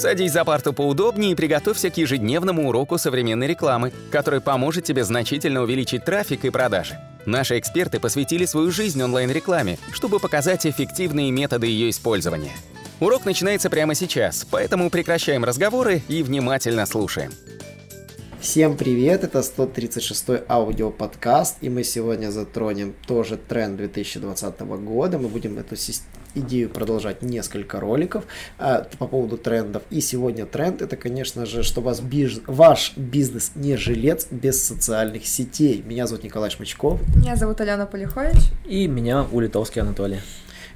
Садись за парту поудобнее и приготовься к ежедневному уроку современной рекламы, который поможет тебе значительно увеличить трафик и продажи. Наши эксперты посвятили свою жизнь онлайн-рекламе, чтобы показать эффективные методы ее использования. Урок начинается прямо сейчас, поэтому прекращаем разговоры и внимательно слушаем. Всем привет, это 136-й аудиоподкаст, и мы сегодня затронем тоже тренд 2020 года. Мы будем эту идею продолжать несколько роликов а, по поводу трендов. И сегодня тренд это, конечно же, что вас биз... ваш бизнес не жилец без социальных сетей. Меня зовут Николай Шмачков. Меня зовут Алена Полихович. И меня Улитовский Анатолий.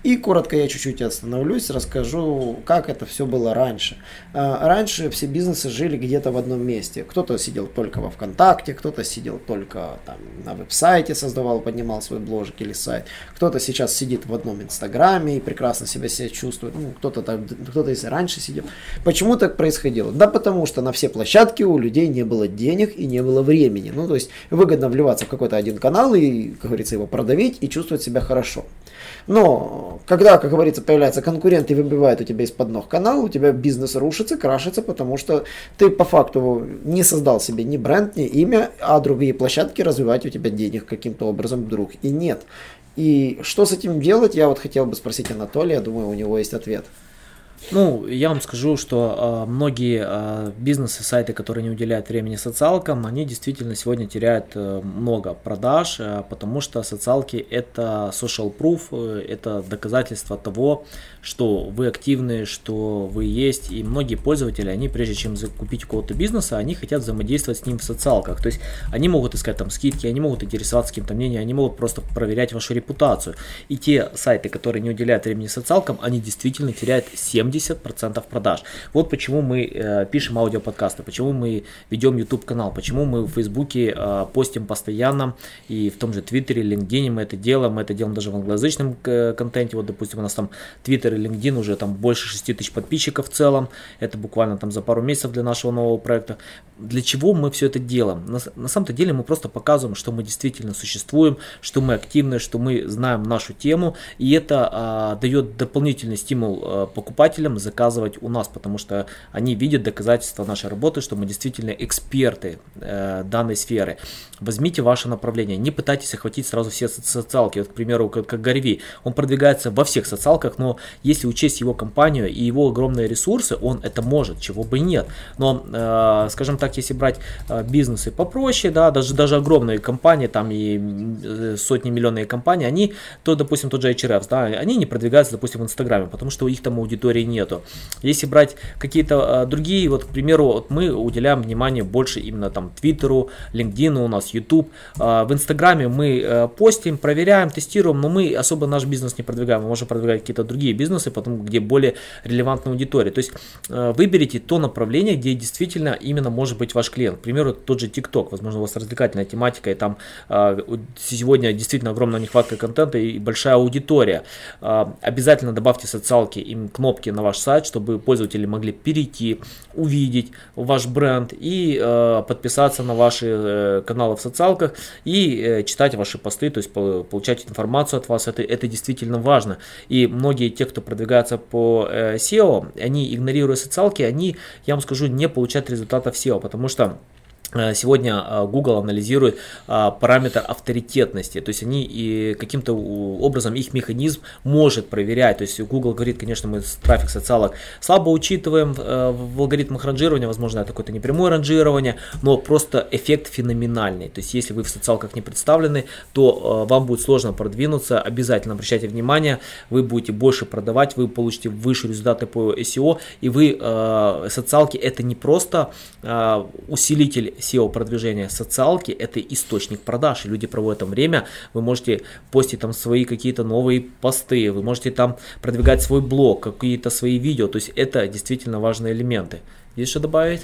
И коротко я чуть-чуть остановлюсь, расскажу, как это все было раньше. А, раньше все бизнесы жили где-то в одном месте. Кто-то сидел только во ВКонтакте, кто-то сидел только там на веб-сайте, создавал, поднимал свой бложик или сайт. Кто-то сейчас сидит в одном Инстаграме и прекрасно себя себя чувствует. Ну, кто-то там, кто-то если раньше сидел. Почему так происходило? Да потому что на все площадки у людей не было денег и не было времени. Ну, то есть выгодно вливаться в какой-то один канал и, как говорится, его продавить и чувствовать себя хорошо. Но когда, как говорится, появляется конкурент и выбивает у тебя из-под ног канал, у тебя бизнес рушится, крашится, потому что ты по факту не создал себе ни бренд, ни имя, а другие площадки развивать у тебя денег каким-то образом вдруг и нет. И что с этим делать, я вот хотел бы спросить Анатолия, думаю, у него есть ответ. Ну, я вам скажу, что э, многие э, бизнесы, сайты, которые не уделяют времени социалкам, они действительно сегодня теряют э, много продаж, э, потому что социалки это social proof, э, это доказательство того, что вы активны, что вы есть, и многие пользователи, они прежде чем закупить у кого-то бизнеса, они хотят взаимодействовать с ним в социалках, то есть они могут искать там скидки, они могут интересоваться каким-то мнением, они могут просто проверять вашу репутацию. И те сайты, которые не уделяют времени социалкам, они действительно теряют 70 70% продаж. Вот почему мы э, пишем аудиоподкасты, почему мы ведем YouTube канал, почему мы в Фейсбуке э, постим постоянно и в том же Твиттере, LinkedIn мы это делаем, мы это делаем даже в англоязычном э, контенте. Вот, допустим, у нас там Твиттер и LinkedIn уже там больше 6 тысяч подписчиков в целом. Это буквально там за пару месяцев для нашего нового проекта. Для чего мы все это делаем? На, на самом-то деле мы просто показываем, что мы действительно существуем, что мы активны, что мы знаем нашу тему, и это а, дает дополнительный стимул а, покупателям пользователям заказывать у нас, потому что они видят доказательства нашей работы, что мы действительно эксперты э, данной сферы. Возьмите ваше направление, не пытайтесь охватить сразу все социалки. Вот, к примеру, как, как Гарви, он продвигается во всех социалках, но если учесть его компанию и его огромные ресурсы, он это может, чего бы нет. Но, э, скажем так, если брать э, бизнесы попроще, да, даже, даже огромные компании, там и э, сотни миллионные компании, они, то, допустим, тот же HRF, да, они не продвигаются, допустим, в Инстаграме, потому что у них там аудитории нет нету. Если брать какие-то а, другие, вот, к примеру, вот мы уделяем внимание больше именно там Твиттеру, LinkedIn у нас, YouTube. А, в Инстаграме мы а, постим, проверяем, тестируем, но мы особо наш бизнес не продвигаем. Мы можем продвигать какие-то другие бизнесы, потому где более релевантная аудитория. То есть а, выберите то направление, где действительно именно может быть ваш клиент. К примеру, тот же TikTok, возможно, у вас развлекательная тематика, и там а, сегодня действительно огромная нехватка контента и большая аудитория. Обязательно добавьте социалки, им кнопки на ваш сайт, чтобы пользователи могли перейти, увидеть ваш бренд и э, подписаться на ваши э, каналы в социалках и э, читать ваши посты, то есть получать информацию от вас. Это, это действительно важно. И многие те, кто продвигается по э, SEO, они игнорируя социалки, они, я вам скажу, не получают результатов SEO, потому что сегодня э, Google анализирует э, параметр авторитетности, то есть они и каким-то образом их механизм может проверять. То есть Google говорит, конечно, мы трафик социалок слабо учитываем в алгоритмах ранжирования, возможно, это какое-то непрямое ранжирование, но просто эффект феноменальный. То есть если вы в социалках не представлены, то вам будет сложно продвинуться. Обязательно обращайте внимание, вы будете больше продавать, вы получите выше результаты по SEO, и вы социалки это не просто усилитель SEO продвижения социалки это источник продаж. И люди проводят там время, вы можете постить там свои какие-то новые посты, вы можете там продвигать свой блог, какие-то свои видео. То есть это действительно важные элементы. Есть что добавить?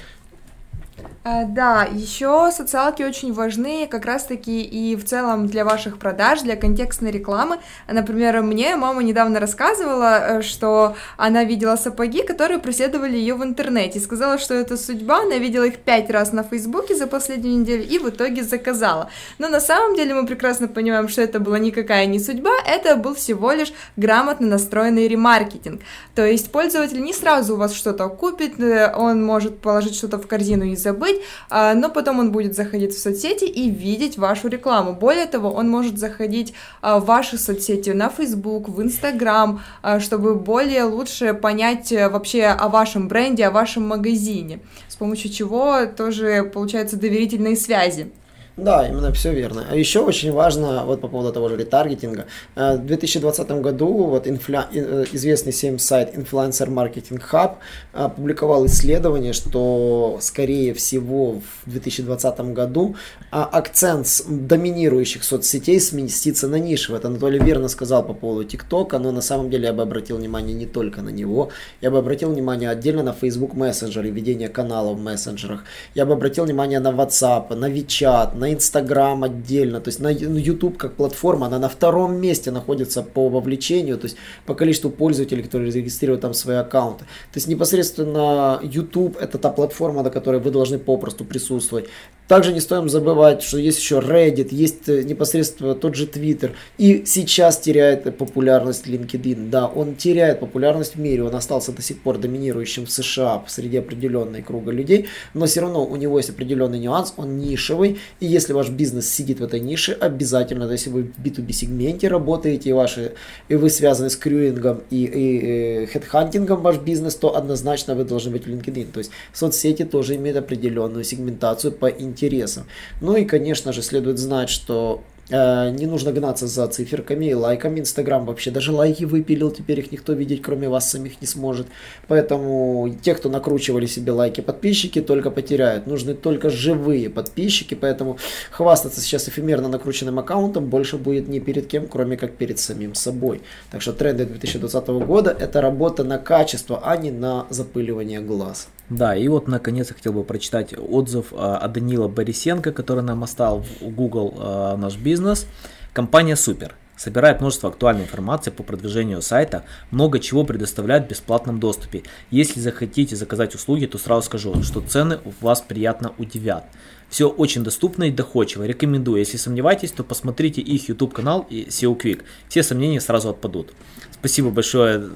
А, да, еще социалки очень важны как раз-таки и в целом для ваших продаж, для контекстной рекламы. Например, мне мама недавно рассказывала, э, что она видела сапоги, которые преследовали ее в интернете. Сказала, что это судьба, она видела их пять раз на Фейсбуке за последнюю неделю и в итоге заказала. Но на самом деле мы прекрасно понимаем, что это была никакая не судьба, это был всего лишь грамотно настроенный ремаркетинг. То есть пользователь не сразу у вас что-то купит, э, он может положить что-то в корзину и забыть, быть, а, но потом он будет заходить в соцсети и видеть вашу рекламу. Более того, он может заходить а, в ваши соцсети, на Facebook, в Instagram, а, чтобы более лучше понять э, вообще о вашем бренде, о вашем магазине, с помощью чего тоже получаются доверительные связи. Да, именно все верно. А еще очень важно, вот по поводу того же ретаргетинга, э, в 2020 году вот инфля... Э, известный всем сайт Influencer Marketing Hub опубликовал исследование, что скорее всего в 2020 году акцент доминирующих соцсетей сместится на ниши. Вот Анатолий верно сказал по поводу ТикТока, но на самом деле я бы обратил внимание не только на него, я бы обратил внимание отдельно на Facebook Messenger и ведение каналов в мессенджерах, я бы обратил внимание на WhatsApp, на WeChat, на Инстаграм отдельно, то есть на YouTube как платформа, она на втором месте находится по вовлечению, то есть по количеству пользователей, которые зарегистрируют там свои аккаунты. То есть непосредственно YouTube это та платформа, на которой вы должны попросту присутствовать. Также не стоим забывать, что есть еще Reddit, есть э, непосредственно тот же Twitter. И сейчас теряет популярность LinkedIn. Да, он теряет популярность в мире, он остался до сих пор доминирующим в США среди определенной круга людей, но все равно у него есть определенный нюанс, он нишевый, и если ваш бизнес сидит в этой нише, обязательно, то если вы в B2B сегменте работаете, и, ваши, и вы связаны с крюингом и, и, и хедхантингом ваш бизнес, то однозначно вы должны быть в LinkedIn. То есть соцсети тоже имеют определенную сегментацию по интересам интересам. Ну и, конечно же, следует знать, что Э, не нужно гнаться за циферками и лайками. Инстаграм вообще даже лайки выпилил, теперь их никто видеть, кроме вас самих, не сможет. Поэтому те, кто накручивали себе лайки, подписчики, только потеряют. Нужны только живые подписчики, поэтому хвастаться сейчас эфемерно накрученным аккаунтом больше будет не перед кем, кроме как перед самим собой. Так что тренды 2020 года это работа на качество, а не на запыливание глаз. Да, и вот наконец я хотел бы прочитать отзыв а, от Данила Борисенко, который нам оставил в Google а, наш бизнес. Компания супер. Собирает множество актуальной информации по продвижению сайта, много чего предоставляет в бесплатном доступе. Если захотите заказать услуги, то сразу скажу, что цены вас приятно удивят. Все очень доступно и доходчиво. Рекомендую. Если сомневаетесь, то посмотрите их YouTube канал и SEO Quick. Все сомнения сразу отпадут. Спасибо большое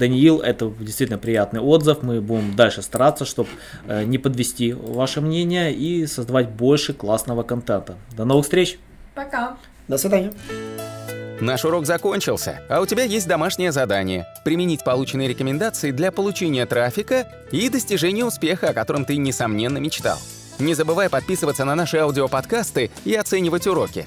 Даниил, это действительно приятный отзыв. Мы будем дальше стараться, чтобы э, не подвести ваше мнение и создавать больше классного контента. До новых встреч! Пока! До свидания! Наш урок закончился, а у тебя есть домашнее задание – применить полученные рекомендации для получения трафика и достижения успеха, о котором ты, несомненно, мечтал. Не забывай подписываться на наши аудиоподкасты и оценивать уроки.